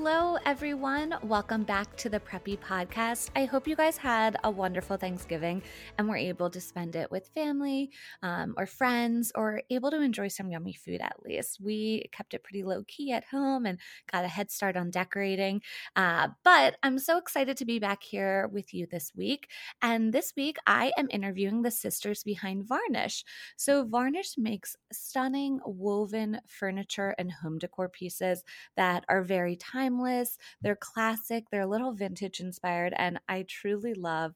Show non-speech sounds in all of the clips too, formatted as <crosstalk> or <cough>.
Hello, everyone. Welcome back to the Preppy Podcast. I hope you guys had a wonderful Thanksgiving and were able to spend it with family um, or friends or able to enjoy some yummy food at least. We kept it pretty low key at home and got a head start on decorating. Uh, but I'm so excited to be back here with you this week. And this week, I am interviewing the sisters behind Varnish. So, Varnish makes stunning woven furniture and home decor pieces that are very timeless timeless, they're classic, they're a little vintage inspired, and I truly love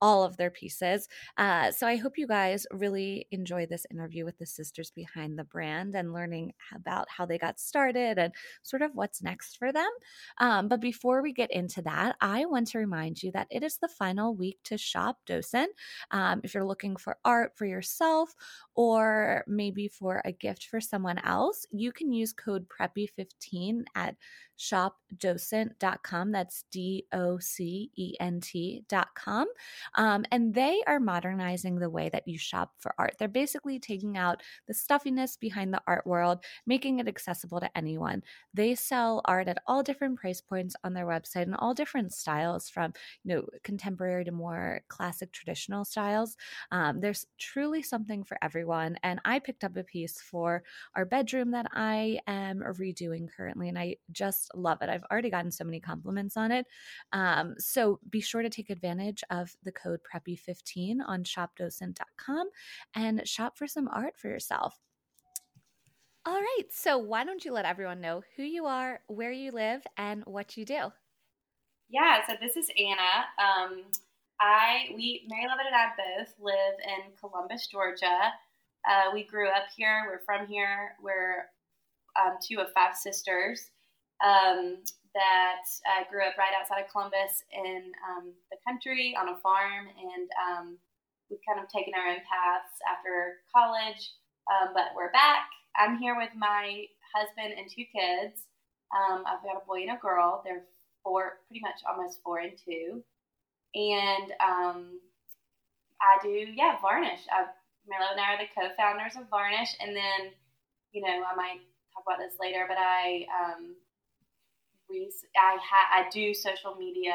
all of their pieces. Uh, so I hope you guys really enjoy this interview with the sisters behind the brand and learning about how they got started and sort of what's next for them. Um, but before we get into that, I want to remind you that it is the final week to shop Docent. Um, if you're looking for art for yourself or maybe for a gift for someone else, you can use code PREPPY15 at shopdocent.com. That's D O C E N T.com. Um, and they are modernizing the way that you shop for art. They're basically taking out the stuffiness behind the art world, making it accessible to anyone. They sell art at all different price points on their website and all different styles from, you know, contemporary to more classic traditional styles. Um, there's truly something for everyone. And I picked up a piece for our bedroom that I am redoing currently, and I just love it. I've already gotten so many compliments on it. Um, so be sure to take advantage of the code PREPPY15 on shopdocent.com and shop for some art for yourself. All right, so why don't you let everyone know who you are, where you live, and what you do? Yeah, so this is Anna. Um, I we Mary Lovett and I both live in Columbus, Georgia. Uh, we grew up here. We're from here. We're um, two of five sisters. Um, that uh, grew up right outside of Columbus in um, the country on a farm, and um, we've kind of taken our own paths after college. Um, but we're back. I'm here with my husband and two kids. Um, I've got a boy and a girl. They're four, pretty much almost four and two. And um, I do, yeah, Varnish. I, Milo and I are the co-founders of Varnish, and then, you know, I might talk about this later, but I um, I ha- I do social media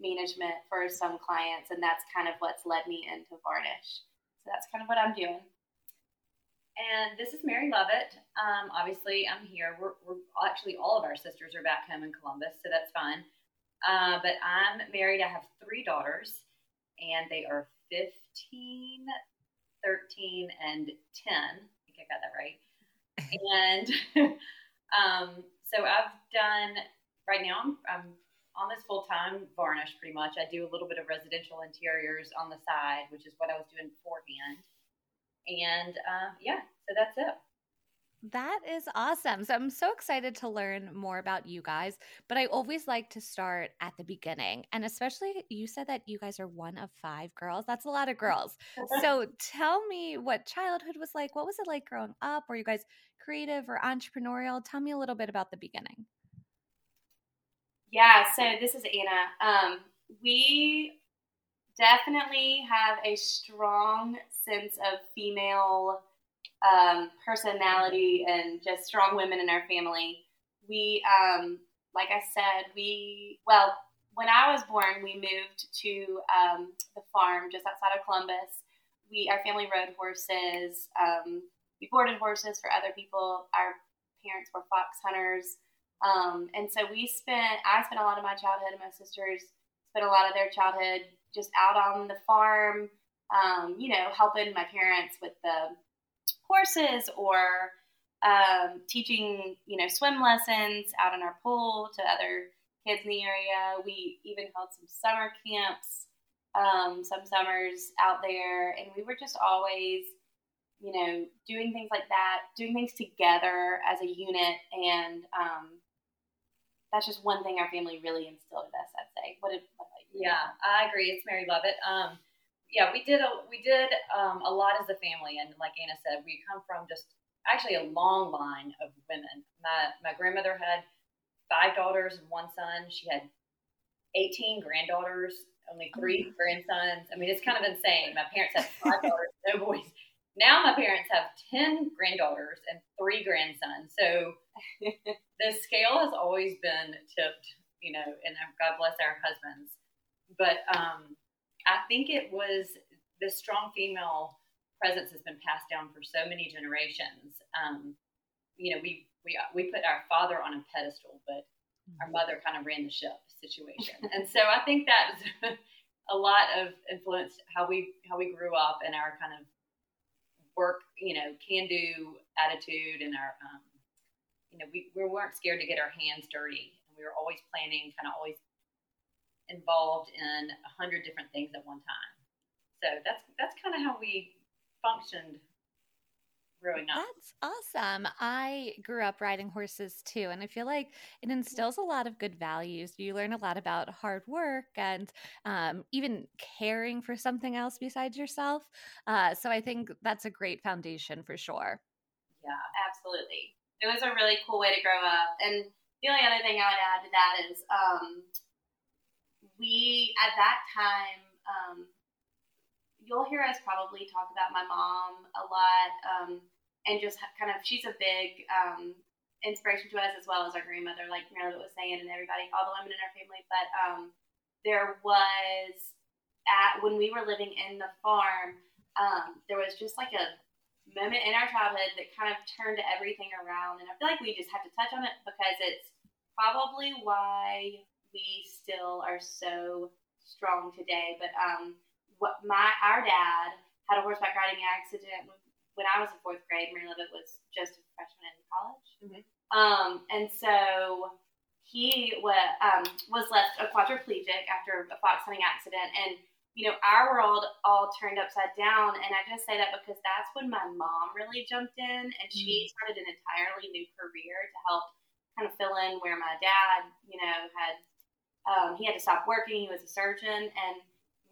management for some clients, and that's kind of what's led me into Varnish. So that's kind of what I'm doing. And this is Mary Lovett. Um, obviously, I'm here. We're, we're, actually all of our sisters are back home in Columbus, so that's fun. Uh, but I'm married. I have three daughters, and they are 15, 13, and 10. I think I got that right. and <laughs> um, so I've done right now. I'm, I'm almost full time varnish pretty much. I do a little bit of residential interiors on the side, which is what I was doing beforehand. And uh, yeah, so that's it. That is awesome. So I'm so excited to learn more about you guys, but I always like to start at the beginning. And especially you said that you guys are one of five girls. That's a lot of girls. <laughs> so tell me what childhood was like. What was it like growing up? Were you guys creative or entrepreneurial? Tell me a little bit about the beginning. Yeah, so this is Anna. Um, we definitely have a strong sense of female um, personality and just strong women in our family. We, um, like I said, we, well, when I was born, we moved to um, the farm just outside of Columbus. We, our family rode horses. We boarded horses for other people. Our parents were fox hunters. Um, and so we spent, I spent a lot of my childhood and my sisters spent a lot of their childhood just out on the farm, um, you know, helping my parents with the horses or um, teaching, you know, swim lessons out in our pool to other kids in the area. We even held some summer camps um, some summers out there, and we were just always, you know, doing things like that, doing things together as a unit, and um, that's just one thing our family really instilled in us. I'd say. What, did, what Yeah, I agree. It's Mary Lovett. Um, yeah, we did a we did um, a lot as a family, and like Anna said, we come from just actually a long line of women. My my grandmother had five daughters and one son. She had 18 granddaughters only three grandsons. I mean, it's kind of insane. My parents had five daughters, no boys. Now my parents have 10 granddaughters and three grandsons. So <laughs> the scale has always been tipped, you know, and God bless our husbands. But um, I think it was the strong female presence has been passed down for so many generations. Um, you know, we, we, we put our father on a pedestal, but our mm-hmm. mother kind of ran the ship situation. and so I think that's <laughs> a lot of influence how we how we grew up and our kind of work, you know, can do attitude and our um, you know, we, we weren't scared to get our hands dirty and we were always planning, kind of always involved in a hundred different things at one time. So that's that's kind of how we functioned growing up. That's awesome. I grew up riding horses too, and I feel like it instills a lot of good values. You learn a lot about hard work and um, even caring for something else besides yourself. Uh, so I think that's a great foundation for sure. Yeah, absolutely. It was a really cool way to grow up. And the only other thing I would add to that is um, we, at that time, um, you'll hear us probably talk about my mom a lot, um, and just kind of she's a big um, inspiration to us as well as our grandmother, like Marilyn was saying, and everybody, all the women in our family. But um, there was at when we were living in the farm, um, there was just like a moment in our childhood that kind of turned everything around, and I feel like we just have to touch on it because it's probably why we still are so strong today. But um, what my our dad had a horseback riding accident when I was in fourth grade. Mary Lovett was just a freshman in college, mm-hmm. um, and so he was um, was left a quadriplegic after a fox hunting accident, and you know our world all turned upside down. And I just say that because that's when my mom really jumped in, and mm-hmm. she started an entirely new career to help kind of fill in where my dad, you know, had um, he had to stop working. He was a surgeon, and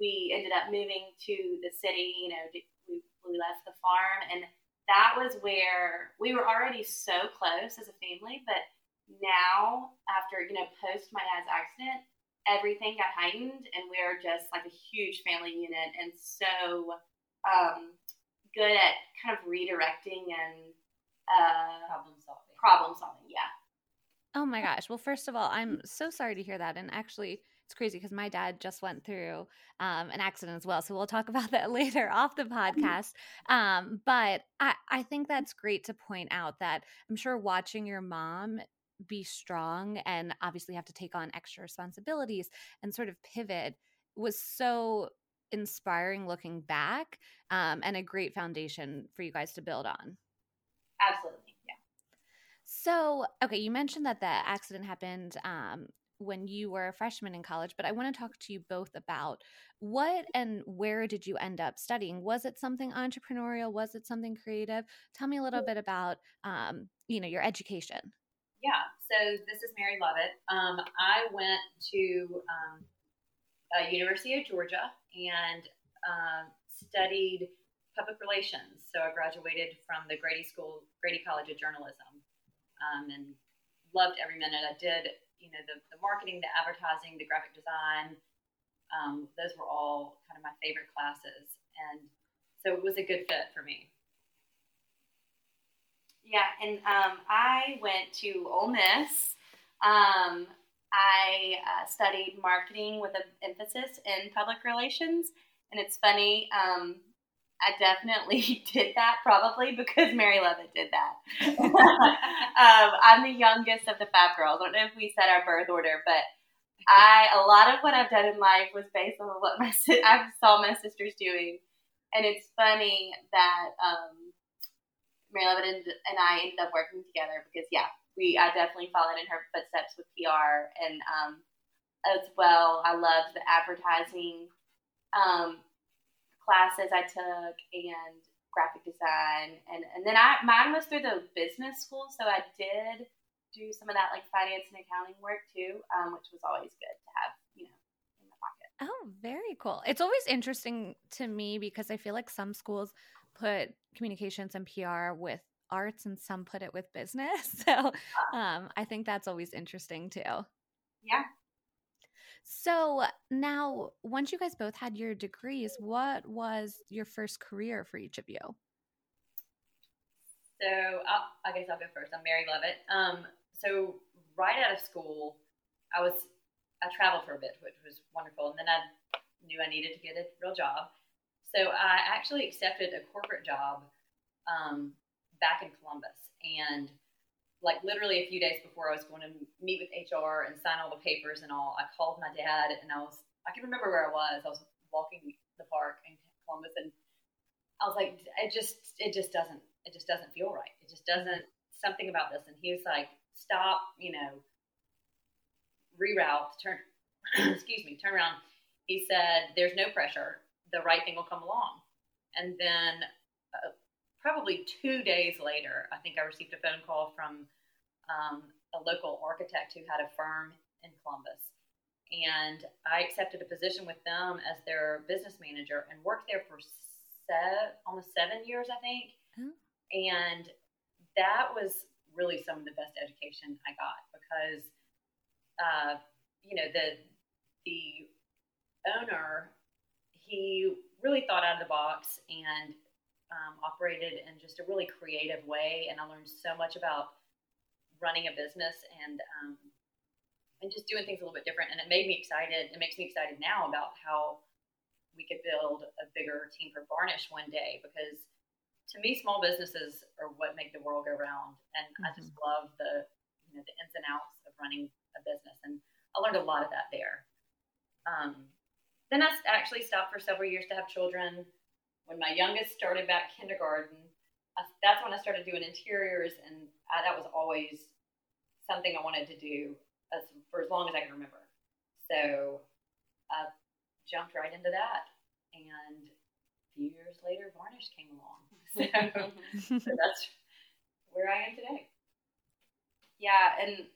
we ended up moving to the city. You know, we, we left the farm, and that was where we were already so close as a family. But now, after you know, post my dad's accident, everything got heightened, and we're just like a huge family unit, and so um, good at kind of redirecting and uh, problem solving. Problem solving, yeah. Oh my gosh. Well, first of all, I'm so sorry to hear that. And actually, it's crazy because my dad just went through um, an accident as well. So we'll talk <laughs> about that later off the mm-hmm. podcast. Um, but I, I think that's great to point out that I'm sure watching your mom be strong and obviously have to take on extra responsibilities and sort of pivot was so inspiring looking back um, and a great foundation for you guys to build on. Absolutely. Yeah. So, okay, you mentioned that the accident happened um, when you were a freshman in college, but I want to talk to you both about what and where did you end up studying? Was it something entrepreneurial? Was it something creative? Tell me a little bit about, um, you know, your education. Yeah, so this is Mary Lovett. Um, I went to um, uh, University of Georgia and uh, studied public relations. So I graduated from the Grady School, Grady College of Journalism, um, and loved every minute. I did you know, the, the marketing, the advertising, the graphic design. Um, those were all kind of my favorite classes. And so it was a good fit for me. Yeah, and um, I went to Ole Miss. Um, I uh, studied marketing with an emphasis in public relations. And it's funny, um, I definitely <laughs> did that probably because Mary Lovett did that. <laughs> um, I'm the youngest of the five girls. I don't know if we said our birth order, but I a lot of what I've done in life was based on what my I saw my sisters doing, and it's funny that um, Mary Lovett and, and I ended up working together because yeah, we I definitely followed in her footsteps with PR and um, as well. I loved the advertising um, classes I took and graphic design, and and then I mine was through the business school, so I did do some of that like finance and accounting work too, um, which was always good to have, you know, in the pocket. Oh, very cool. It's always interesting to me because I feel like some schools put communications and PR with arts and some put it with business. <laughs> So um, I think that's always interesting too. Yeah. So now, once you guys both had your degrees, what was your first career for each of you? So I'll, i guess I'll go first. I'm Mary Lovett. Um, so right out of school, I was I traveled for a bit, which was wonderful, and then I knew I needed to get a real job. So I actually accepted a corporate job um, back in Columbus, and like literally a few days before I was going to meet with HR and sign all the papers and all, I called my dad and I was, I can remember where I was. I was walking the park in Columbus and I was like, it just, it just doesn't, it just doesn't feel right. It just doesn't, something about this. And he was like, stop, you know, reroute, turn, <clears throat> excuse me, turn around. He said, there's no pressure. The right thing will come along. And then uh, probably two days later, I think I received a phone call from um, a local architect who had a firm in Columbus. And I accepted a position with them as their business manager and worked there for seven, almost seven years, I think. Mm-hmm. And that was really some of the best education I got because, uh, you know, the the owner he really thought out of the box and um, operated in just a really creative way, and I learned so much about running a business and um, and just doing things a little bit different. And it made me excited. It makes me excited now about how we could build a bigger team for Varnish one day because to me, small businesses are what make the world go round, and mm-hmm. I just mm-hmm. love the you know the ins and outs of running a business, and I learned a lot of that there. Um, then I actually stopped for several years to have children when my youngest started back kindergarten, that's when I started doing interiors, and I, that was always something I wanted to do as, for as long as I can remember. So I jumped right into that, and a few years later, varnish came along. <laughs> So, so <laughs> that's where I am today. Yeah, and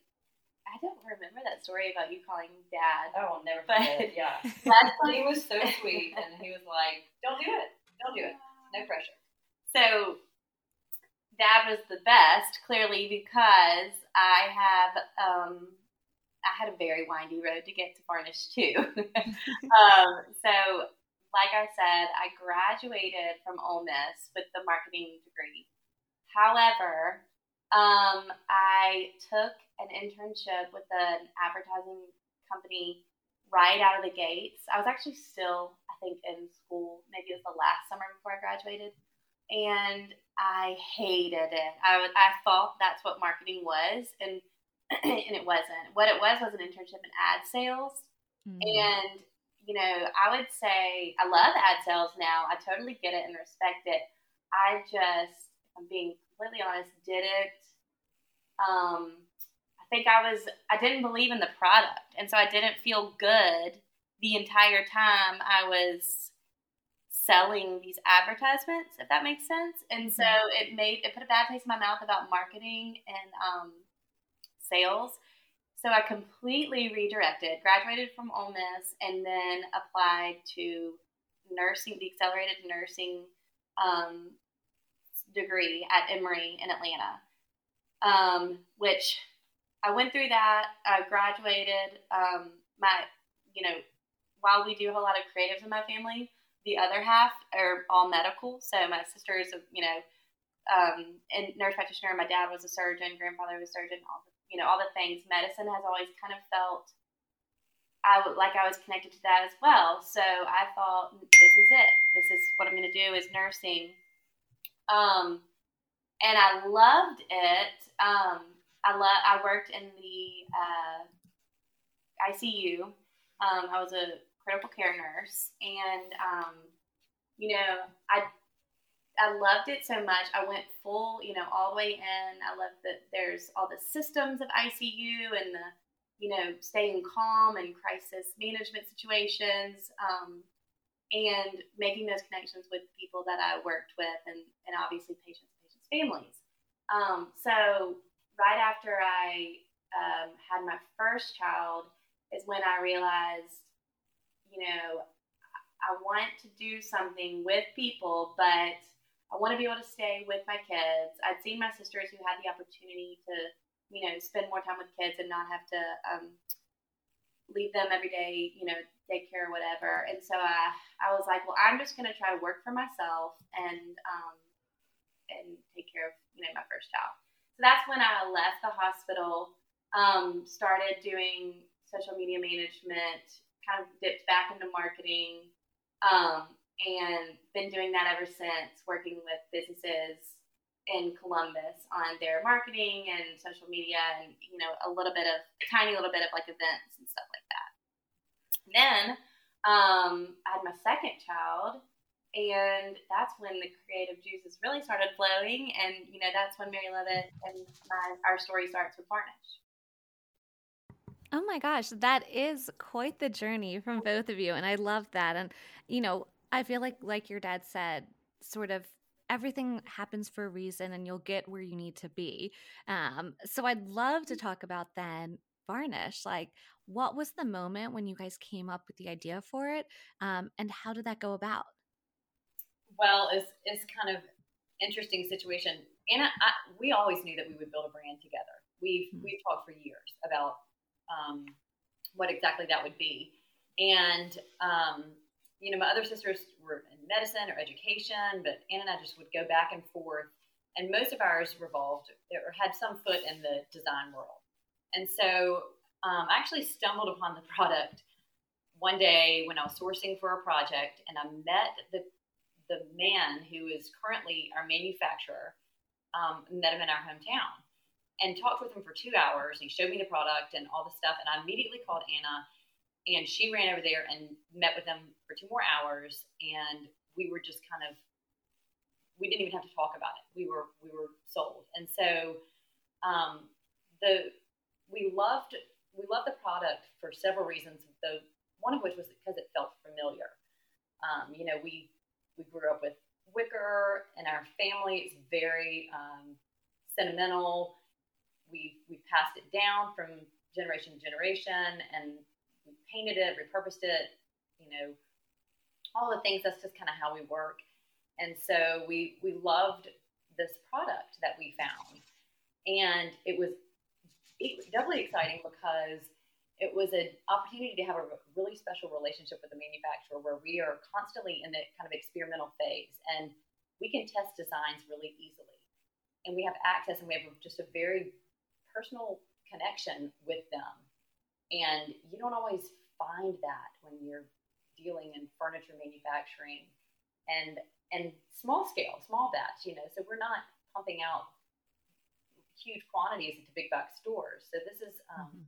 I don't remember that story about you calling dad. Oh, I'll never forget it. Yeah, <laughs> that's he was so sweet, and he was like, "Don't do it. Don't do it. No pressure. So that was the best, clearly, because I have um, I had a very windy road to get to Varnish too. <laughs> um, so, like I said, I graduated from Ole Miss with the marketing degree. However, um, I took an internship with an advertising company right out of the gates. I was actually still, think, in school. Maybe it was the last summer before I graduated, and I hated it. I I thought that's what marketing was, and <clears throat> and it wasn't. What it was was an internship in ad sales, mm-hmm. and you know, I would say I love ad sales now. I totally get it and respect it. I just, I'm being completely honest, didn't um, I think I was I didn't believe in the product, and so I didn't feel good the entire time I was selling these advertisements, if that makes sense. And so mm-hmm. it made it put a bad taste in my mouth about marketing and um, sales. So I completely redirected, graduated from Ole Miss, and then applied to nursing, the accelerated nursing um, degree at Emory in Atlanta, um, which I went through that. I graduated. Um, my, you know, while we do have a lot of creatives in my family, the other half are all medical. So my sister is, a, you know, um, and nurse practitioner. My dad was a surgeon. Grandfather was a surgeon. All the, you know, all the things. Medicine has always kind of felt I like I was connected to that as well. So I thought this is it. This is what I'm going to do is nursing. Um, and I loved it. Um, I love. I worked in the uh, ICU. Um, I was a critical care nurse, and um, you know, I I loved it so much. I went full, you know, all the way in. I love that there's all the systems of ICU and the, you know, staying calm in crisis management situations. Um, and making those connections with people that I worked with and, and obviously patients, patients' families. Um, so right after I um, had my first child is when I realized, you know, I want to do something with people, but I want to be able to stay with my kids. I'd seen my sisters who had the opportunity to, you know, spend more time with kids and not have to um, leave them every day, you know, daycare or whatever. And so I, I was like, well, I'm just going to try to work for myself and, um, and take care of, you know, my first child. So that's when I left the hospital, um, started doing social media management, kind of dipped back into marketing, um, and been doing that ever since, working with businesses in Columbus on their marketing and social media, and you know a little bit of tiny little bit of like events and stuff like that. Then um, I had my second child, and that's when the creative juices really started flowing, and you know that's when Mary Lovett and my our story starts with Varnish. Oh my gosh, that is quite the journey from both of you. And I love that. And, you know, I feel like, like your dad said, sort of everything happens for a reason and you'll get where you need to be. Um, so I'd love to talk about then Varnish. Like, what was the moment when you guys came up with the idea for it? Um, and how did that go about? Well, it's, it's kind of interesting situation. And I, I, we always knew that we would build a brand together. We've, mm-hmm. we've talked for years about um, what exactly that would be. And, um, you know, my other sisters were in medicine or education, but Anna and I just would go back and forth. And most of ours revolved or had some foot in the design world. And so um, I actually stumbled upon the <laughs> product one day when I was sourcing for a project, and I met the the man who is currently our manufacturer. Um, met him in our hometown, and talked with him for two hours. He showed me the product and all the stuff, and I immediately called Anna, and she ran over there and met with him for two more hours, and we were just kind of we didn't even have to talk about it. We were we were sold, and so um, the we loved we loved the product for several reasons. The one of which was because it felt familiar. Um, you know, we we grew up with wicker in our family. It's very um, sentimental we've we've passed it down from generation to generation, and we painted it, repurposed it, you know, all the things. That's just kind of how we work. And so we we loved this product that we found, and it was doubly exciting because it was an opportunity to have a really special relationship with the manufacturer where we are constantly in the kind of experimental phase and we can test designs really easily and we have access and we have just a very personal connection with them. And you don't always find that when you're dealing in furniture manufacturing and and small scale, small batch, you know. So we're not pumping out huge quantities into big box stores. So this is um, mm-hmm.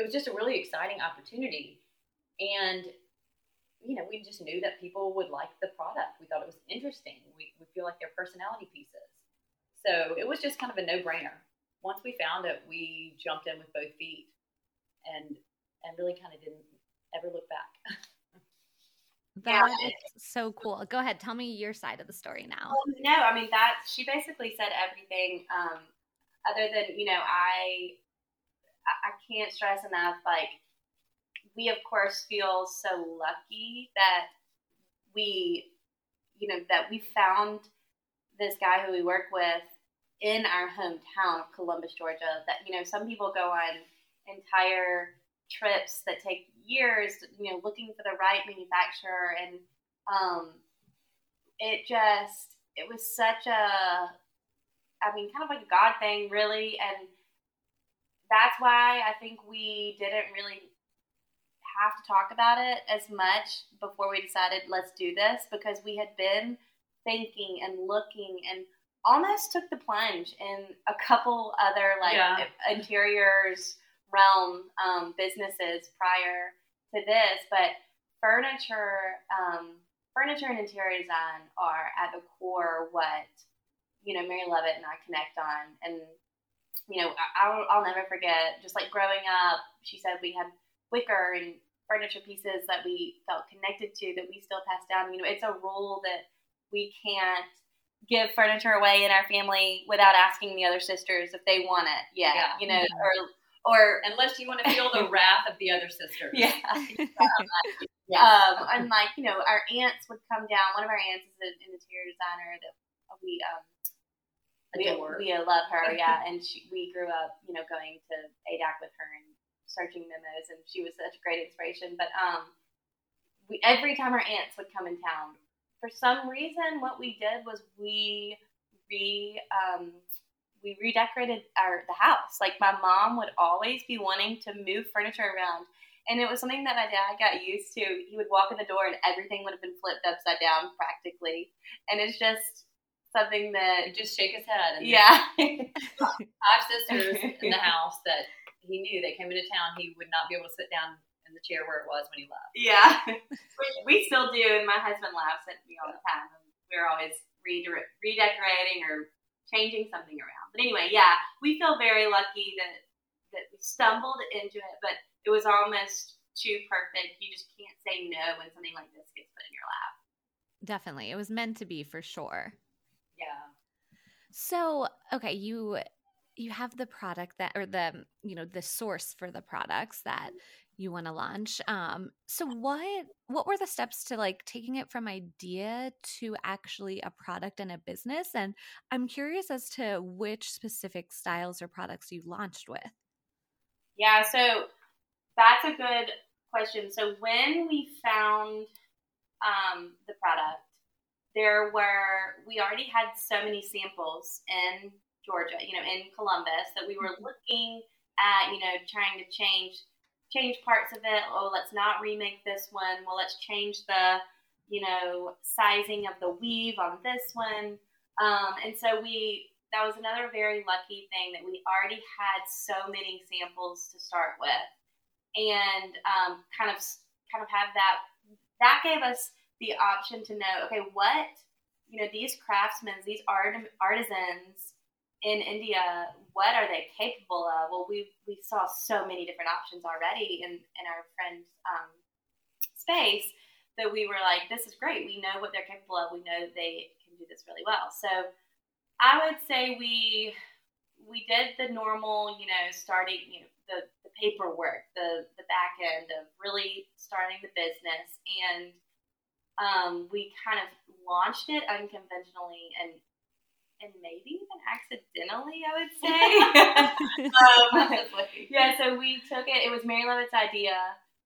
it was just a really exciting opportunity. And you know, we just knew that people would like the product. We thought it was interesting. We, we feel like they're personality pieces. So it was just kind of a no brainer once we found it, we jumped in with both feet and and really kind of didn't ever look back. That yeah. is so cool. Go ahead, tell me your side of the story now. Um, no, I mean that she basically said everything. Um, other than you know, I I can't stress enough. Like we of course feel so lucky that we, you know, that we found this guy who we work with in our hometown of Columbus, Georgia. That you know, some people go on entire trips that take years, you know, looking for the right manufacturer, and um, it just it was such a, I mean, kind of like a God thing, really, and that's why I think we didn't really have to talk about it as much before we decided let's do this because we had been thinking and looking and almost took the plunge in a couple other like yeah. interiors realm um, businesses prior to this, but furniture, um, furniture and interior design are at the core what you know Mary Lovett and I connect on, and you know I, will I'll never forget just like growing up. She said we had wicker and furniture pieces that we felt connected to that we still pass down. You know, it's a rule that we can't give furniture away in our family without asking the other sisters if they want it. Yeah, yeah. you know, mm-hmm. or or unless you want to feel the wrath of the other sisters. Yeah. <laughs> <laughs> yeah. Um, and like you know, our aunts would come down. One of our aunts is an interior designer that we um we, we love her. <laughs> Yeah, and she, we grew up, you know, going to ADAC with her and searching memos, and she was such a great inspiration. But um, we every time our aunts would come in town, for some reason, what we did was we re um, we redecorated our the house. Like my mom would always be wanting to move furniture around. And it was something that my dad got used to. He would walk in the door and everything would have been flipped upside down practically. And it's just something that He'd just shake his head. And yeah. <laughs> five sisters in the <laughs> house that he knew they came into town, he would not be able to sit down in the chair where it was when he left. Yeah, <laughs> we still do, and my husband laughs at me all the time. We're always redecorating or changing something around. But anyway, yeah, we feel very lucky that that we stumbled into it, but it was almost too perfect. You just can't say no when something like this gets put in your lap. Definitely, it was meant to be for sure. Yeah. So, okay, you you have the product that or the you know the source for the products that you want to launch um so what what were the steps to like taking it from idea to actually a product and a business? And i'm curious as to which specific styles or products you launched with. Yeah so that's a good question. So when we found um, the product there were we already had so many samples in Georgia, you know, in Columbus, that we were mm-hmm. looking at, you know, trying to change change parts of it. Oh, let's not remake this one. Well, let's change the, you know, sizing of the weave on this one. Um, and so we that was another very lucky thing that we already had so many samples to start with, and um, kind of kind of have that. That gave us the option to know, okay, what you know, these craftsmen, these art artisans in India, what are they capable of? Well, we we saw so many different options already in in our friend's um, space that we were like, this is great. We know what they're capable of. We know they can do this really well. So I would say we we did the normal, you know, starting, you know, the, the paperwork, the the back end of really starting the business, and um, we kind of launched it unconventionally and and maybe even accidentally, I would say. <laughs> <laughs> um, yeah, so we took it. It was Mary Lovett's idea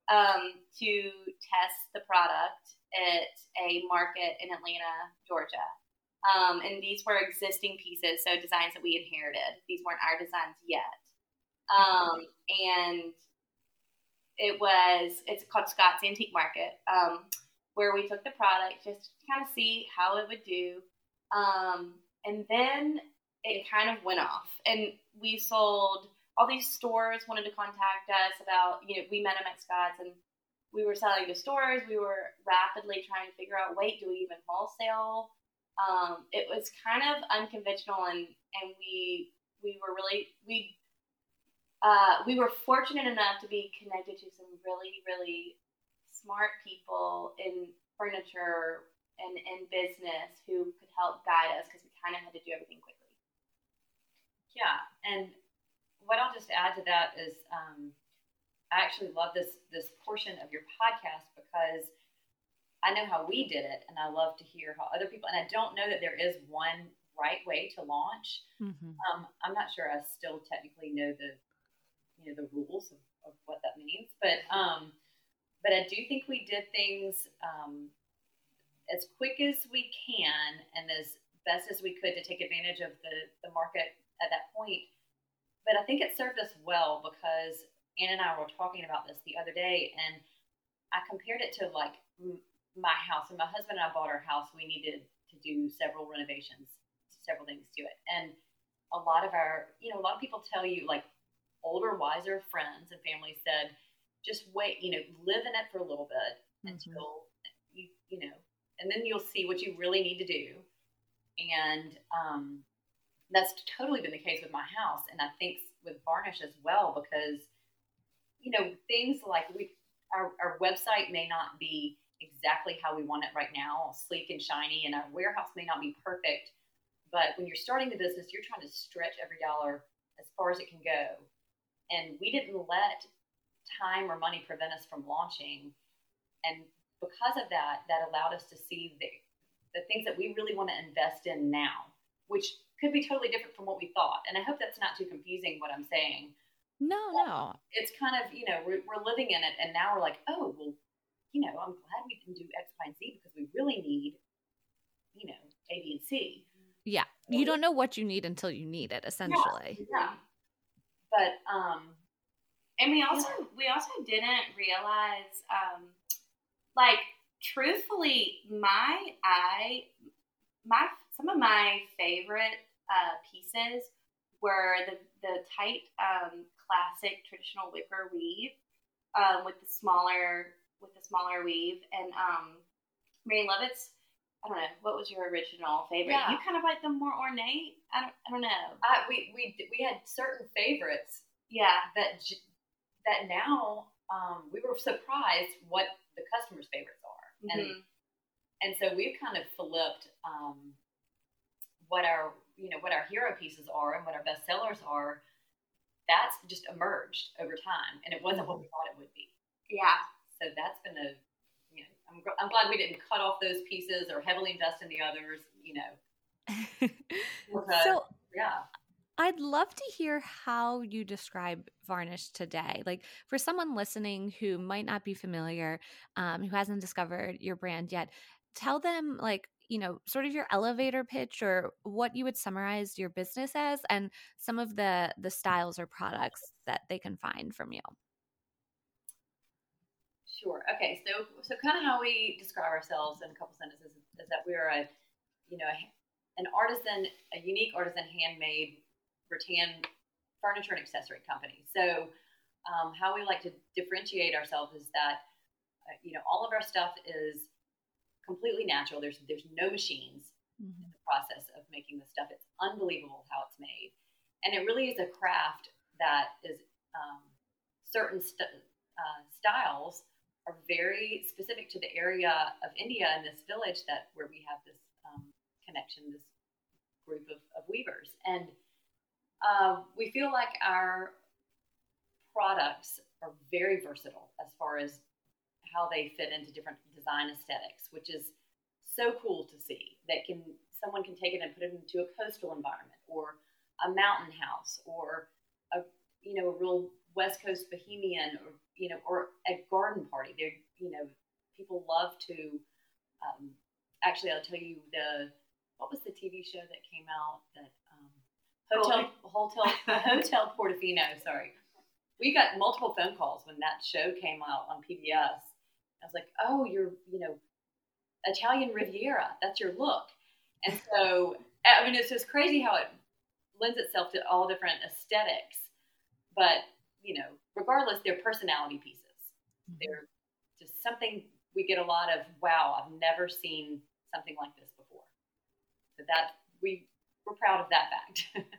um, to test the product at a market in Atlanta, Georgia. Um, and these were existing pieces, so designs that we inherited. These weren't our designs yet. Um, and it was, it's called Scott's Antique Market, um, where we took the product just to kind of see how it would do. Um, and then it kind of went off. And we sold all these stores wanted to contact us about, you know, we met them at Scott's and we were selling to stores. We were rapidly trying to figure out, wait, do we even wholesale? Um, it was kind of unconventional and, and we, we were really, we, uh, we were fortunate enough to be connected to some really, really smart people in furniture and in business who could help guide us because we kind of had to do everything quickly. Yeah, and what I'll just add to that is um, I actually love this this portion of your podcast because I know how we did it, and I love to hear how other people. And I don't know that there is one right way to launch. Mm-hmm. Um, I'm not sure I still technically know the you know the rules of, of what that means, but um, but I do think we did things um, as quick as we can and as best as we could to take advantage of the, the market at that point. But I think it served us well because Ann and I were talking about this the other day, and I compared it to like my house. And my husband and I bought our house. We needed to do several renovations, several things to it. And a lot of our, you know, a lot of people tell you, like older, wiser friends and family said, just wait, you know, live in it for a little bit mm-hmm. until you, you know, and then you'll see what you really need to do. And um, that's totally been the case with my house, and I think with varnish as well, because you know things like we our, our website may not be exactly how we want it right now, sleek and shiny, and our warehouse may not be perfect. But when you're starting the business, you're trying to stretch every dollar as far as it can go. And we didn't let time or money prevent us from launching. And because of that, that allowed us to see the, the things that we really want to invest in now, which could be totally different from what we thought. And I hope that's not too confusing what I'm saying. No, no. It's kind of, you know, we're, we're living in it. And now we're like, oh, well, you know, I'm glad we didn't do X, Y, and Z because we really need, you know, A, B, and C. Yeah. You don't know what you need until you need it, essentially. Yeah. yeah. But, um, and we also, yeah. we also didn't realize, um, like, truthfully, my, I, my, some of my favorite uh, pieces were the, the tight um, classic traditional wicker weave um, with the smaller with the smaller weave. And um, Mary Lovett's, I don't know, what was your original favorite? Yeah. You kind of like the more ornate. I don't, I don't know. Uh, we we we had certain favorites. Yeah. That that now um, we were surprised what the customers' favorites are, mm-hmm. and and so we've kind of flipped um, what our you know what our hero pieces are and what our best sellers are. That's just emerged over time, and it wasn't what we thought it would be. Yeah. So that's been a, you know, I'm, I'm glad we didn't cut off those pieces or heavily invest in the others, you know. <laughs> because, so, yeah. I'd love to hear how you describe varnish today. Like for someone listening who might not be familiar, um, who hasn't discovered your brand yet, tell them like you know sort of your elevator pitch or what you would summarize your business as and some of the the styles or products that they can find from you Sure. Okay. So, so kind of how we describe ourselves in a couple sentences is, that we're a, you know, an artisan, a unique artisan handmade rattan furniture and accessory company. So, um, how we like to differentiate ourselves is that, uh, you know, all of our stuff is completely natural. There's there's no machines mm-hmm. in the process of making the stuff. It's unbelievable how it's made, and it really is a craft that is um, certain st- uh, styles are very specific to the area of India and this village that where we have this um, connection, this group of, of weavers, and uh, we feel like our products are very versatile as far as how they fit into different design aesthetics, which is so cool to see. That can someone can take it and put it into a coastal environment or a mountain house or a you know a real West Coast bohemian or you know, or a garden party. They're, you know, people love to. Um, actually, I'll tell you the what was the TV show that came out that Hotel <laughs> Hotel Hotel Portofino. Sorry, we got multiple phone calls when that show came out on PBS. I was like, oh, you're you know Italian Riviera. That's your look. And so I mean, it's just crazy how it lends itself to all different aesthetics. But you know, regardless, they're personality pieces. Mm-hmm. They're just something we get a lot of, wow, I've never seen something like this before. So that we we're proud of that fact. <laughs>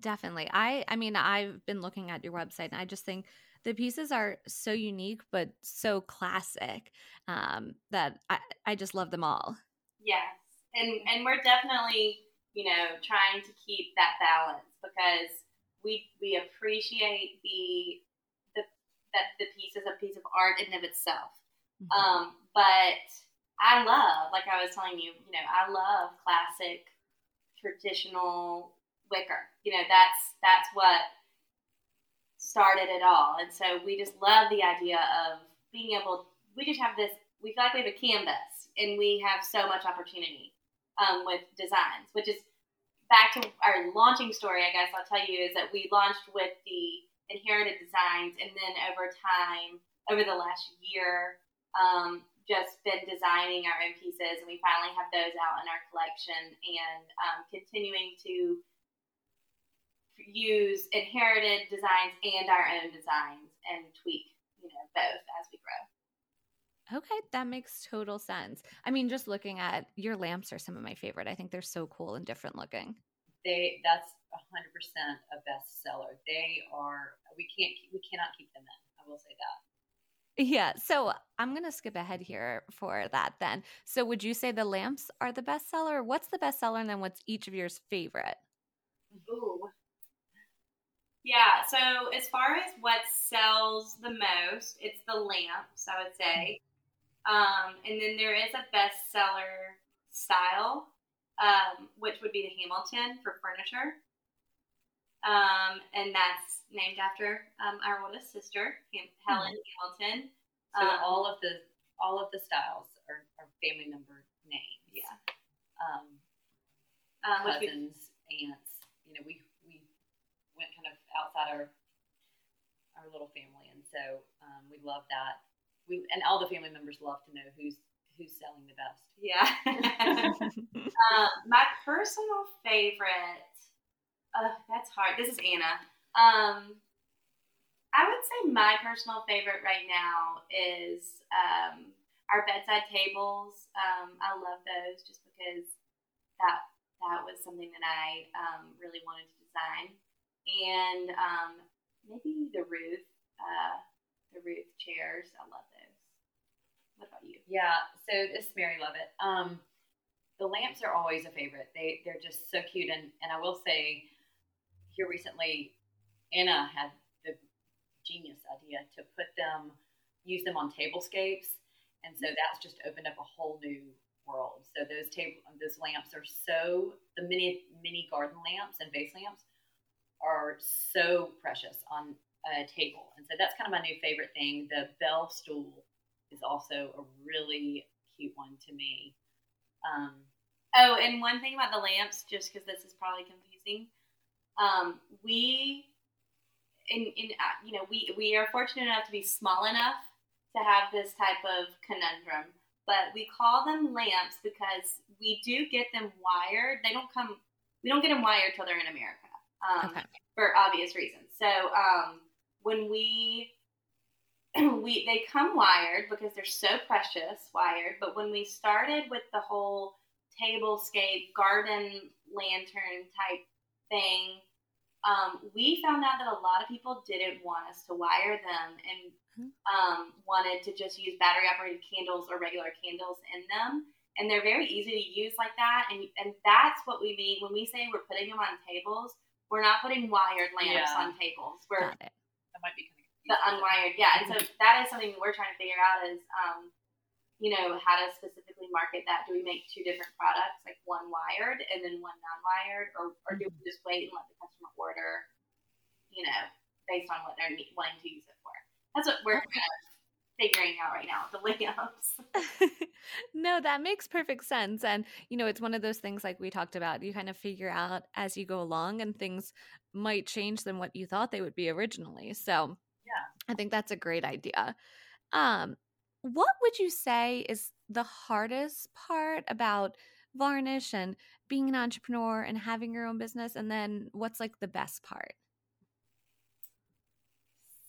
Definitely. I I mean, I've been looking at your website and I just think the pieces are so unique but so classic um, that I, I just love them all. Yes. And and we're definitely, you know, trying to keep that balance because we we appreciate the the that the piece is a piece of art in of itself. Mm-hmm. Um, but I love, like I was telling you, you know, I love classic traditional wicker. You know, that's that's what started it all. And so we just love the idea of being able we just have this we feel like we have a canvas and we have so much opportunity um, with designs, which is back to our launching story, I guess I'll tell you is that we launched with the inherited designs, and then over time, over the last year, um, just been designing our own pieces, and we finally have those out in our collection, and um, continuing to use inherited designs and our own designs, and tweak, you know, both as we grow. Okay, that makes total sense. I mean, just looking at your lamps are some of my favorite. I think they're so cool and different looking. They that's hundred percent a bestseller. They are we can't we cannot keep them in. I will say that. Yeah. So I'm going to skip ahead here for that then. So would you say the lamps are the best seller? What's the best seller and then what's each of yours favorite? Ooh. Yeah, so as far as what sells the most, it's the lamps, I would say. Um, and then there is a bestseller style, um, which would be the Hamilton for furniture. Um, and that's named after um, our oldest sister, Helen mm-hmm. Hamilton. So um, all of the all of the styles are, are family member names. Yeah. Um, um cousins, we, aunts. You know, we we went kind of outside our our little family, and so um, we love that. We and all the family members love to know who's who's selling the best. Yeah. um, <laughs> <laughs> my personal favorite uh, that's hard. This is Anna. Um, I would say my personal favorite right now is um, our bedside tables. Um, I love those just because that that was something that I um, really wanted to design, and um, maybe the Ruth uh, the Ruth chairs. I love those. What about you? Yeah, so this is Mary Lovett. Um, the lamps are always a favorite. They they're just so cute, and and I will say here recently, Anna had the genius idea to put them, use them on tablescapes, and so that's just opened up a whole new world. So those table, those lamps are so the mini mini garden lamps and vase lamps are so precious on a table, and so that's kind of my new favorite thing. The bell stool is also a really cute one to me. Um, oh, and one thing about the lamps, just because this is probably confusing, um, we, in, in uh, you know, we we are fortunate enough to be small enough to have this type of conundrum, but we call them lamps because we do get them wired. They don't come. We don't get them wired till they're in America, um, okay. for obvious reasons. So um, when we <clears throat> we they come wired because they're so precious wired. But when we started with the whole tablescape garden lantern type thing, um, we found out that a lot of people didn't want us to wire them and mm-hmm. um, wanted to just use battery operated candles or regular candles in them. And they're very easy to use like that. And, and that's what we mean when we say we're putting them on tables. We're not putting wired lamps yeah. on tables. We're that might be kind of the unwired. Yeah. And so that is something we're trying to figure out is um, you know, how to specifically market that. Do we make two different products, like one wired and then one non-wired, or, or do we just wait and let the customer order, you know, based on what they're wanting to use it for? That's what we're kind of figuring out right now, the layouts. <laughs> no, that makes perfect sense. And, you know, it's one of those things like we talked about, you kind of figure out as you go along and things might change than what you thought they would be originally. So, yeah, I think that's a great idea. Um, what would you say is the hardest part about varnish and being an entrepreneur and having your own business? And then what's like the best part?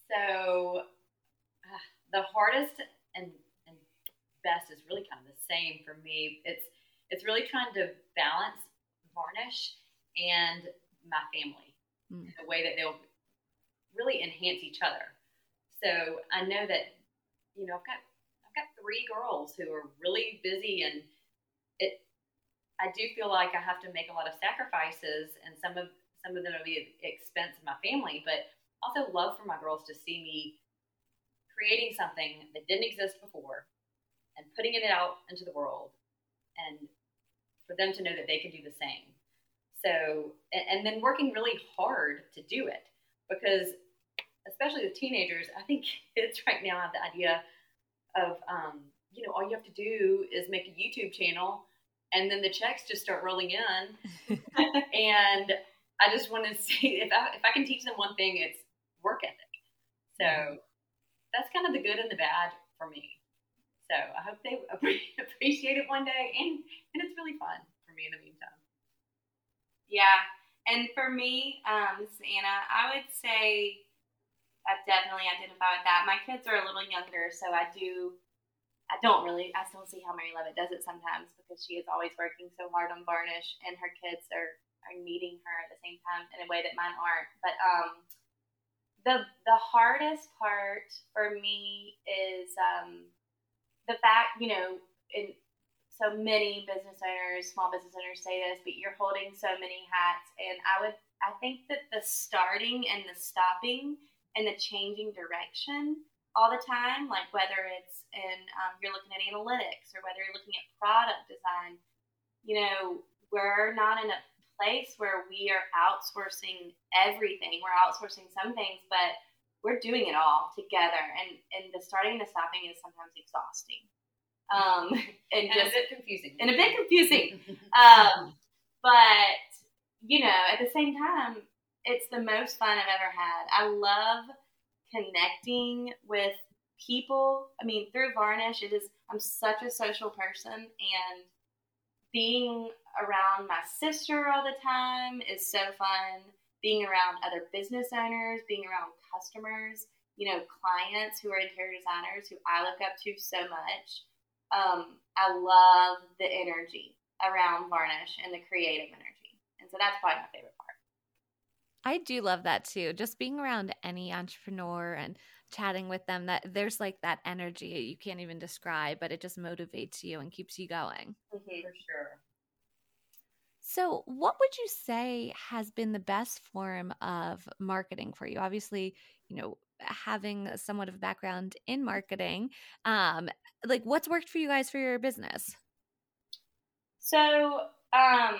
So, the hardest and, and best is really kind of the same for me. It's it's really trying to balance varnish and my family mm. in a way that they'll really enhance each other. So I know that you know I've got I've got three girls who are really busy and it I do feel like I have to make a lot of sacrifices and some of some of them will be at the expense of my family, but also love for my girls to see me creating something that didn't exist before and putting it out into the world and for them to know that they can do the same. So, and, and then working really hard to do it because especially with teenagers, I think <laughs> kids right now have the idea of um, you know all you have to do is make a YouTube channel, and then the checks just start rolling in. <laughs> and I just want to <laughs> see if I, if I can teach them one thing, it's work ethic. So. That's kind of the good and the bad for me. So I hope they <laughs> appreciate it one day, and and it's really fun for me in the meantime. Yeah, and for me, um, this is Anna. I would say I definitely identify with that. My kids are a little younger, so I do. I don't really. I still see how Mary Lovett does it sometimes because she is always working so hard on varnish, and her kids are are meeting her at the same time in a way that mine aren't. But um, the the hardest part for me is um, the fact you know in so many business owners small business owners say this but you're holding so many hats and i would i think that the starting and the stopping and the changing direction all the time like whether it's in um, you're looking at analytics or whether you're looking at product design you know we're not in a place where we are outsourcing everything. We're outsourcing some things, but we're doing it all together. And and the starting and the stopping is sometimes exhausting. Um, <laughs> and, and just, a bit confusing. And a bit confusing. <laughs> um, but you know, at the same time, it's the most fun I've ever had. I love connecting with people. I mean, through Varnish, it is. I'm such a social person, and being around my sister all the time is so fun. Being around other business owners, being around customers, you know, clients who are interior designers who I look up to so much. Um, I love the energy around varnish and the creative energy. And so that's probably my favorite part. I do love that too. Just being around any entrepreneur and chatting with them that there's like that energy you can't even describe, but it just motivates you and keeps you going. Mm-hmm. For sure. So, what would you say has been the best form of marketing for you? Obviously, you know, having somewhat of a background in marketing, um, like what's worked for you guys for your business? So, um,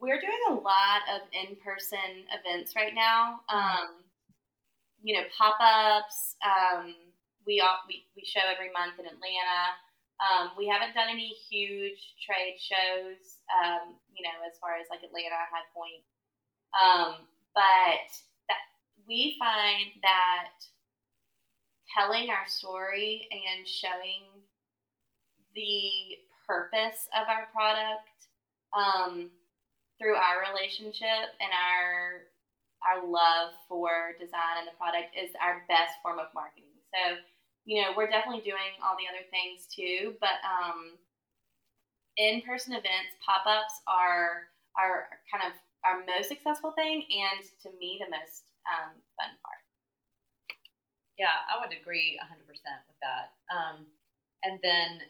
we're doing a lot of in-person events right now. Mm-hmm. Um, you know, pop-ups. Um, we, all, we we show every month in Atlanta. Um, we haven't done any huge trade shows, um, you know, as far as like Atlanta High Point. Um, but that we find that telling our story and showing the purpose of our product um, through our relationship and our our love for design and the product is our best form of marketing. So you know, we're definitely doing all the other things too, but um, in-person events, pop-ups are are kind of our most successful thing, and to me, the most um, fun part. Yeah, I would agree 100% with that. Um, and then,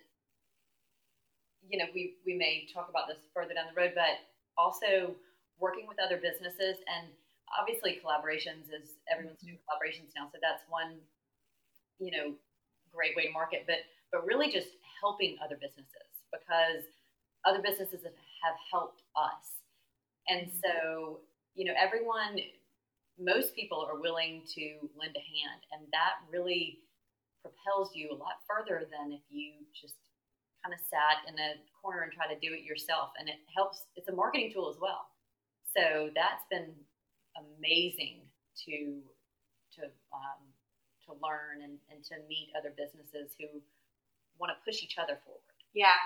you know, we we may talk about this further down the road, but also working with other businesses and obviously collaborations is everyone's doing collaborations now, so that's one you know, great way to market, but but really just helping other businesses because other businesses have helped us. And mm-hmm. so, you know, everyone most people are willing to lend a hand and that really propels you a lot further than if you just kind of sat in a corner and try to do it yourself and it helps it's a marketing tool as well so that's been amazing to to um, to learn and, and to meet other businesses who want to push each other forward. Yeah.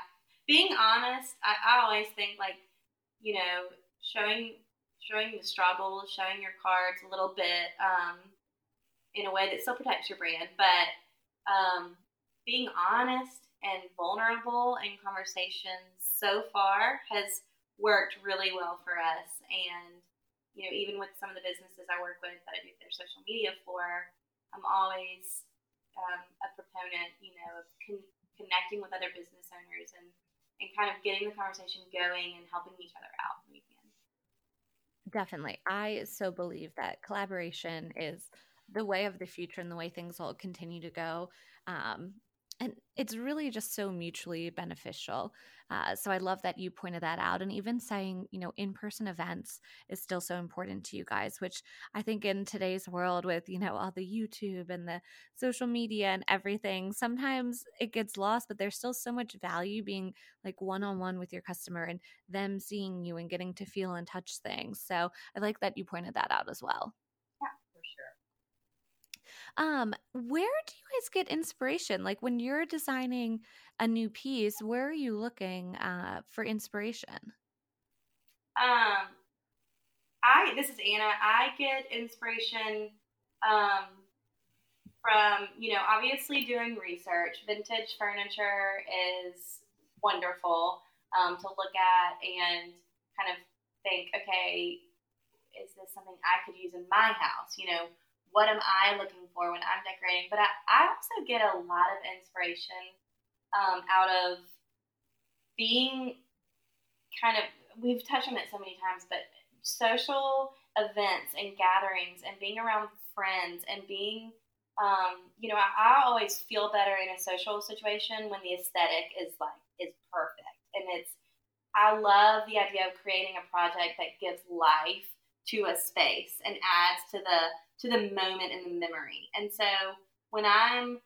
Being honest, I, I always think like, you know, showing showing the struggle, showing your cards a little bit um, in a way that still protects your brand, but um, being honest and vulnerable in conversations so far has worked really well for us. And you know, even with some of the businesses I work with that I do their social media for, I'm always um, a proponent, you know, of con- connecting with other business owners and, and kind of getting the conversation going and helping each other out when we can. Definitely. I so believe that collaboration is the way of the future and the way things will continue to go. Um, and it's really just so mutually beneficial. Uh, so I love that you pointed that out. And even saying, you know, in person events is still so important to you guys, which I think in today's world with, you know, all the YouTube and the social media and everything, sometimes it gets lost, but there's still so much value being like one on one with your customer and them seeing you and getting to feel and touch things. So I like that you pointed that out as well. Um, where do you guys get inspiration? Like when you're designing a new piece, where are you looking uh, for inspiration? Um, I this is Anna. I get inspiration um, from you know obviously doing research. Vintage furniture is wonderful um, to look at and kind of think, okay, is this something I could use in my house? You know, what am I looking for when I'm decorating? But I, I also get a lot of inspiration um, out of being kind of, we've touched on it so many times, but social events and gatherings and being around friends and being um, you know, I, I, always feel better in a social situation when the aesthetic is like is perfect. And it's I love the idea of creating a project that gives life to a space and adds to the to the moment and the memory. And so when I'm,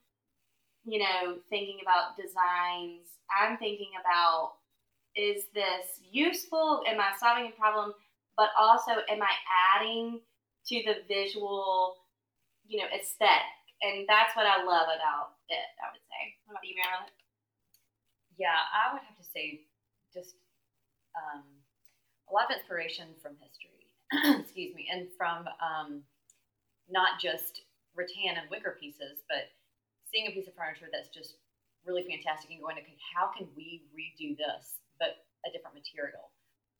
you know, thinking about designs, I'm thinking about is this useful? Am I solving a problem? But also, am I adding to the visual, you know, aesthetic? And that's what I love about it, I would say. What about you, Marilyn? Yeah, I would have to say just um, a lot of inspiration from history, <clears throat> excuse me, and from um, not just rattan and wicker pieces, but seeing a piece of furniture that's just really fantastic and going, okay, how can we redo this, but a different material?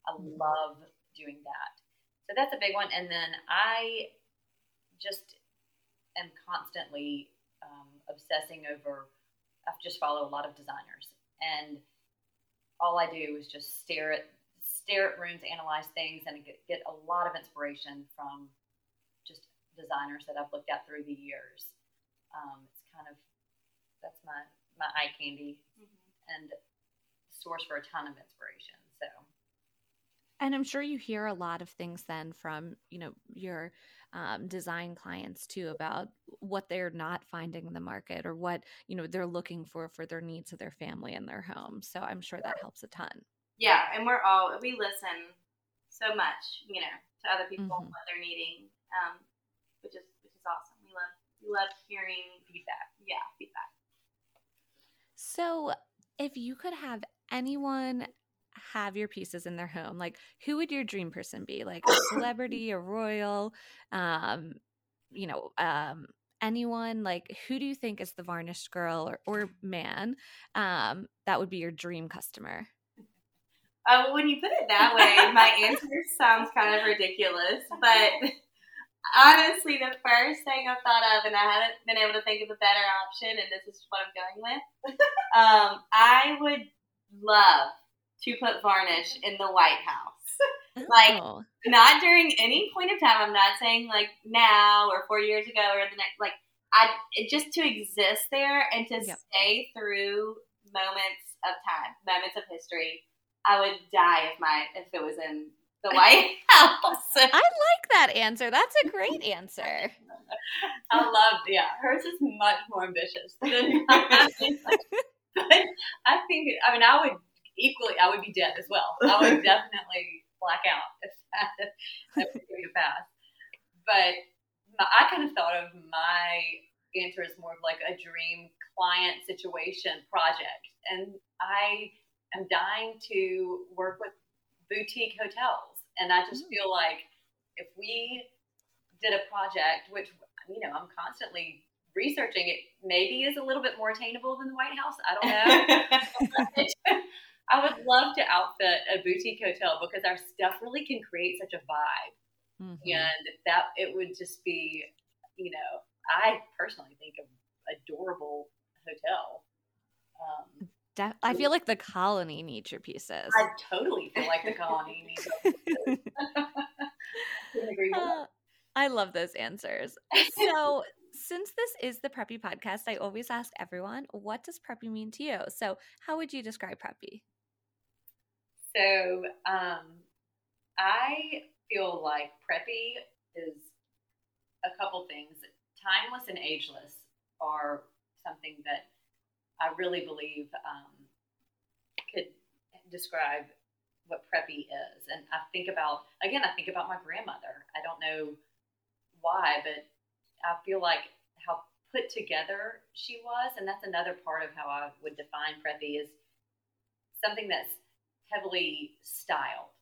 I mm-hmm. love doing that. So that's a big one. And then I just am constantly um, obsessing over, I just follow a lot of designers. And all I do is just stare at stare at rooms, analyze things, and get, get a lot of inspiration from designers that I've looked at through the years. Um, it's kind of that's my my eye candy mm-hmm. and source for a ton of inspiration. So and I'm sure you hear a lot of things then from, you know, your um, design clients too about what they're not finding in the market or what, you know, they're looking for for their needs of their family and their home. So I'm sure that helps a ton. Yeah. And we're all, we listen so much, you know, to other people, mm-hmm. what they're needing, um, which is, which is awesome. We love, we love hearing feedback. Yeah. Feedback. So if you could have anyone have your pieces in their home, like who would your dream person be? Like a celebrity, a royal, um, you know, um, anyone like who do you think is the varnished girl or, or man um, that would be your dream customer? Uh, when you put it that way, my answer sounds kind of ridiculous, but <laughs> honestly, the first thing I thought of, and I haven't been able to think of a better option, and this is what I'm going with. <laughs> um, I would love to put varnish in the White House. Like, oh. not during any point of time. I'm not saying like now or four years ago or the next. Like, I it, just to exist there and to yep. stay through moments of time, moments of history. I would die if my if it was in the White <laughs> House. I like that answer. That's a great answer. <laughs> I love, yeah, hers is much more ambitious than <laughs> mine. but I think, I mean, I would equally, I would be dead as well. I would definitely black out if that, that would give you a pass. But my, I kind of thought of my answer as more of like a dream client situation project. And I am dying to work with boutique hotels. And I just mm. feel like if we did a project, which, you know, I'm constantly researching it maybe is a little bit more attainable than the White House. I don't know. <laughs> <laughs> I would love to outfit a boutique hotel because our stuff really can create such a vibe. Mm-hmm. And that it would just be, you know, I personally think of adorable hotel. Um, I feel like the colony needs your pieces. I totally feel like the colony needs. uh, <laughs> <laughs> I love those answers. So, since this is the Preppy podcast, I always ask everyone, what does Preppy mean to you? So, how would you describe Preppy? So um, I feel like preppy is a couple things. Timeless and ageless are something that I really believe um, could describe what preppy is. And I think about, again, I think about my grandmother. I don't know why, but I feel like how put together she was. And that's another part of how I would define preppy is something that's heavily styled,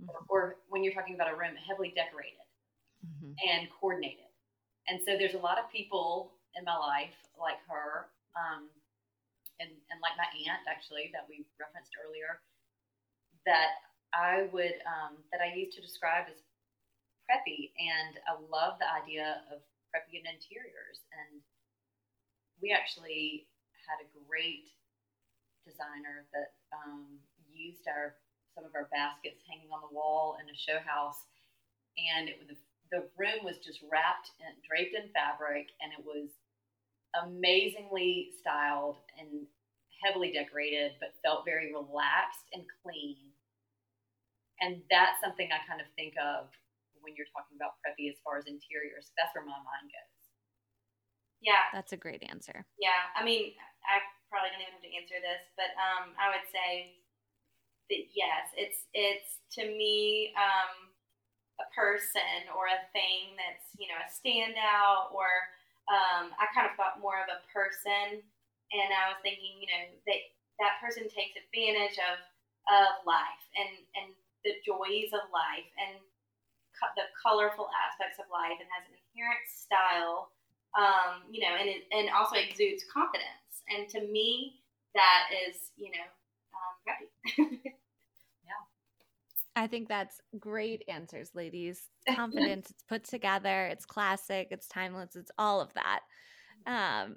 mm-hmm. or, or, when you're talking about a room, heavily decorated mm-hmm. and coordinated. And so there's a lot of people in my life like her, um, and, and like my aunt actually that we referenced earlier, that I would um, that I used to describe as preppy, and I love the idea of preppy and interiors. And we actually had a great designer that um, used our some of our baskets hanging on the wall in a show house, and it the, the room was just wrapped and draped in fabric, and it was amazingly styled and heavily decorated, but felt very relaxed and clean. And that's something I kind of think of when you're talking about preppy as far as interiors. That's where my mind goes. Yeah. That's a great answer. Yeah. I mean, I probably don't even have to answer this, but um, I would say that yes, it's it's to me um, a person or a thing that's you know a standout or um, I kind of thought more of a person, and I was thinking you know that that person takes advantage of of life and and the joys of life and co- the colorful aspects of life and has an inherent style um, you know, and and also exudes confidence. And to me, that is, you know, um. <laughs> I think that's great answers, ladies. <laughs> Confidence, it's put together, it's classic, it's timeless, it's all of that. Um,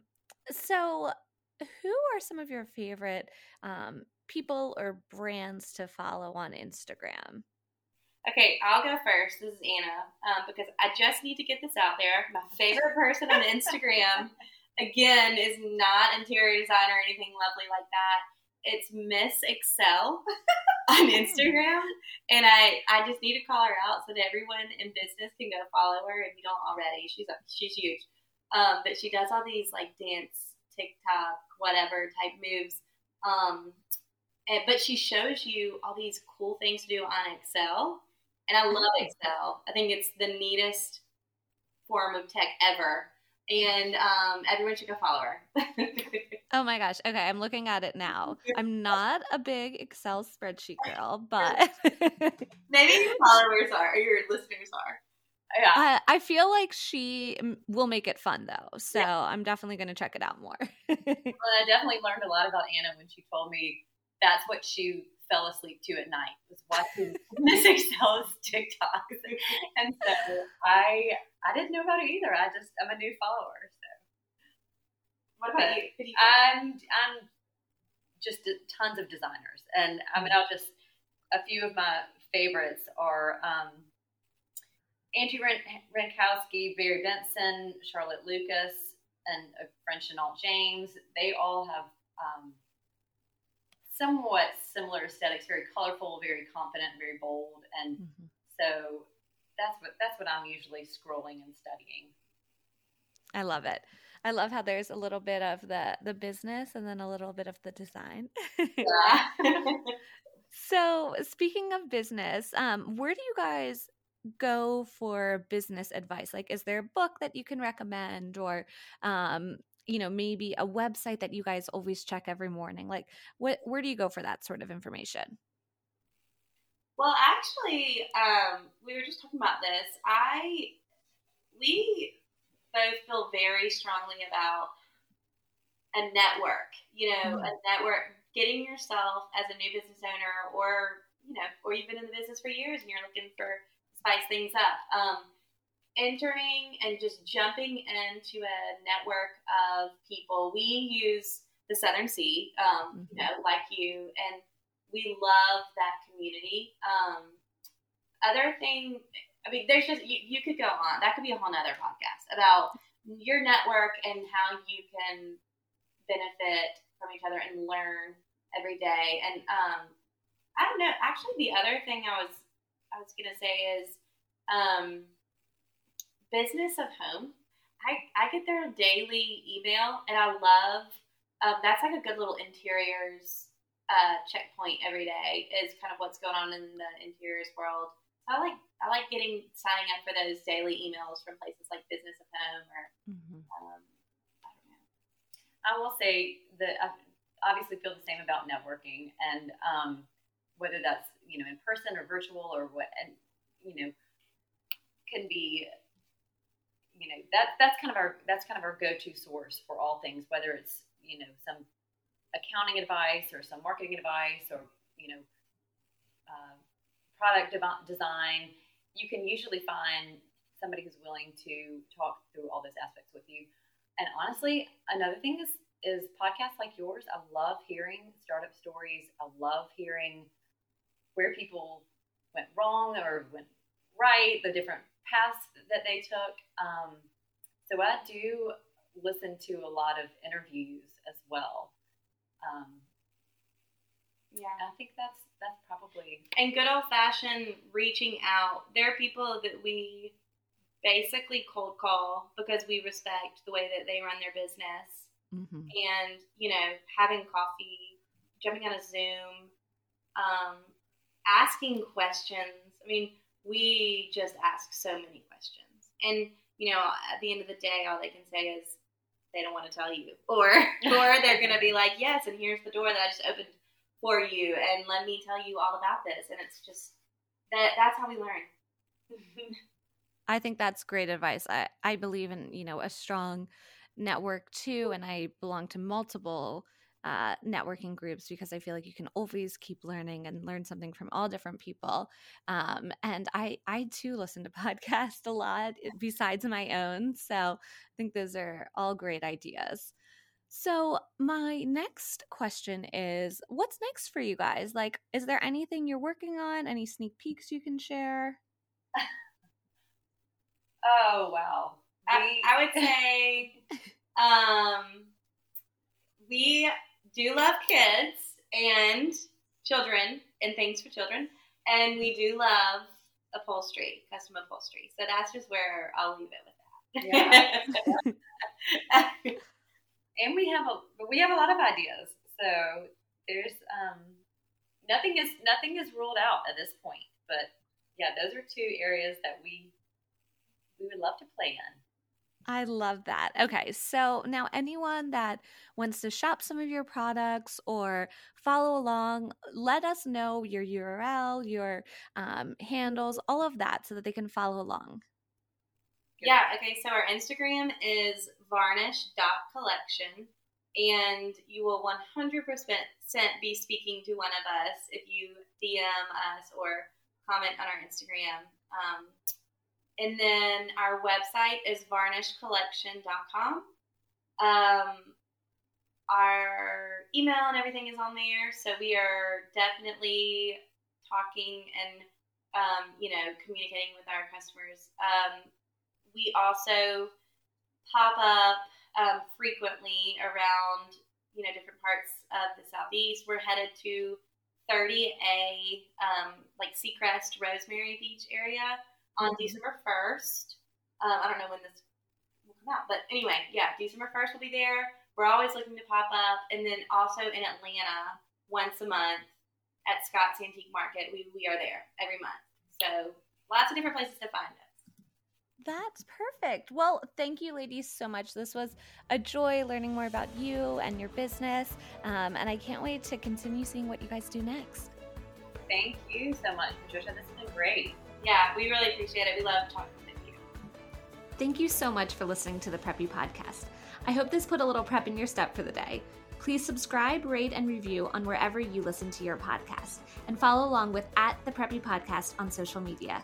so, who are some of your favorite um, people or brands to follow on Instagram? Okay, I'll go first. This is Anna um, because I just need to get this out there. My favorite person on Instagram, <laughs> again, is not interior design or anything lovely like that. It's Miss Excel <laughs> on Instagram, and I I just need to call her out so that everyone in business can go follow her if you don't already. She's she's huge, um, but she does all these like dance, TikTok, whatever type moves. Um, and, but she shows you all these cool things to do on Excel and I love Excel. I think it's the neatest form of tech ever. And um, everyone should go follow her. <laughs> oh my gosh. Okay, I'm looking at it now. I'm not a big Excel spreadsheet girl, <laughs> but maybe your followers are, or your listeners are. Yeah. Uh, I feel like she will make it fun though. So yeah. I'm definitely going to check it out more. <laughs> well, I definitely learned a lot about Anna when she told me that's what she fell asleep to at night was watching <laughs> Miss Excel's TikToks, and so I I didn't know about it either. I just I'm a new follower. So what about you? you I'm I'm just tons of designers, and I mean I'll just a few of my favorites are um, Angie Hranowsky, Barry Benson, Charlotte Lucas, and a French Chenault James. They all have um, somewhat similar aesthetics, very colorful, very confident, very bold, and mm-hmm. so that's what that's what I'm usually scrolling and studying. I love it. I love how there's a little bit of the the business and then a little bit of the design. <laughs> <laughs> So speaking of business, um, where do you guys go for business advice? Like, is there a book that you can recommend, or um, you know maybe a website that you guys always check every morning like what where do you go for that sort of information? Well actually um, we were just talking about this. I we both feel very strongly about a network you know mm-hmm. a network getting yourself as a new business owner or you know or you've been in the business for years and you're looking for spice things up. Um, entering and just jumping into a network of people. We use the Southern C, um, mm-hmm. you know, like you, and we love that community. Um, other thing, I mean, there's just you, you could go on. That could be a whole nother podcast about your network and how you can benefit from each other and learn every day. And um, I don't know. Actually, the other thing I was I was gonna say is um, business of home. I, I get their daily email and I love um, that's like a good little interiors uh, checkpoint every day is kind of what's going on in the interiors world. So I like I like getting signing up for those daily emails from places like Business of Home or mm-hmm. um, I don't know. I will say that I obviously feel the same about networking and um, whether that's you know in person or virtual or what and you know can be you know that that's kind of our that's kind of our go-to source for all things whether it's you know some accounting advice or some marketing advice or you know uh, product de- design you can usually find somebody who's willing to talk through all those aspects with you. And honestly, another thing is is podcasts like yours. I love hearing startup stories. I love hearing where people went wrong or went right, the different paths that they took. Um, so I do listen to a lot of interviews as well. Um, Yeah. I think that's that's probably And good old fashioned reaching out. There are people that we basically cold call because we respect the way that they run their business. Mm-hmm. And, you know, having coffee, jumping on a Zoom, um, asking questions. I mean, we just ask so many questions. And, you know, at the end of the day, all they can say is they don't want to tell you. <laughs> Or, or they're going to be like, yes, and here's the door that I just opened for you and let me tell you all about this and it's just that that's how we learn <laughs> I think that's great advice. I, I believe in, you know, a strong network too. And I belong to multiple uh, networking groups because I feel like you can always keep learning and learn something from all different people. Um, and I, I too listen to <laughs> podcasts a lot eh, besides my own. So I think those are all great ideas. So, my next question is what's next for you guys? Like, is there anything you're working on? Any sneak peeks you can share? <laughs> Oh wow. I, I would say <laughs> um, we do love kids and children and things for children and we do love upholstery custom upholstery so that's just where i'll leave it with that Yeah. <laughs> and we have a we have a lot of ideas. So there's um nothing is nothing is ruled out at this point. But yeah, those are two areas that we we would love to play in. I love that. Okay, so now anyone that wants to shop some of your products or follow along, let us know your URL, your um, handles, all of that, so that they can follow along. Yeah, okay, so our Instagram is varnish.collection, and you will 100% be speaking to one of us if you DM us or comment on our Instagram. Um, and then our website is varnishcollection.com. Um, our email and everything is on there, so we are definitely talking and um, you know communicating with our customers. Um, we also pop up um, frequently around you know different parts of the southeast. We're headed to 30A, um, like Seacrest, Rosemary Beach area on. December 1st. Um, I don't know when this will come out, but anyway, yeah, December 1st will be there. We're always looking to pop up, and then also in Atlanta once a month at Scott's Antique Market. We we are there every month, so lots of different places to find us. That's perfect. Well, thank you, ladies, so much. This was a joy learning more about you and your business. Um, and I can't wait to continue seeing what you guys do next. Thank you so much, Patricia. This has been great. Yeah, we really appreciate it. We love talking with you. Thank you so much for listening to the Preppy Podcast. I hope this put a little prep in your step for the day. Please subscribe, rate, and review on wherever you listen to your podcast, and follow along with at the Preppy Podcast on social media.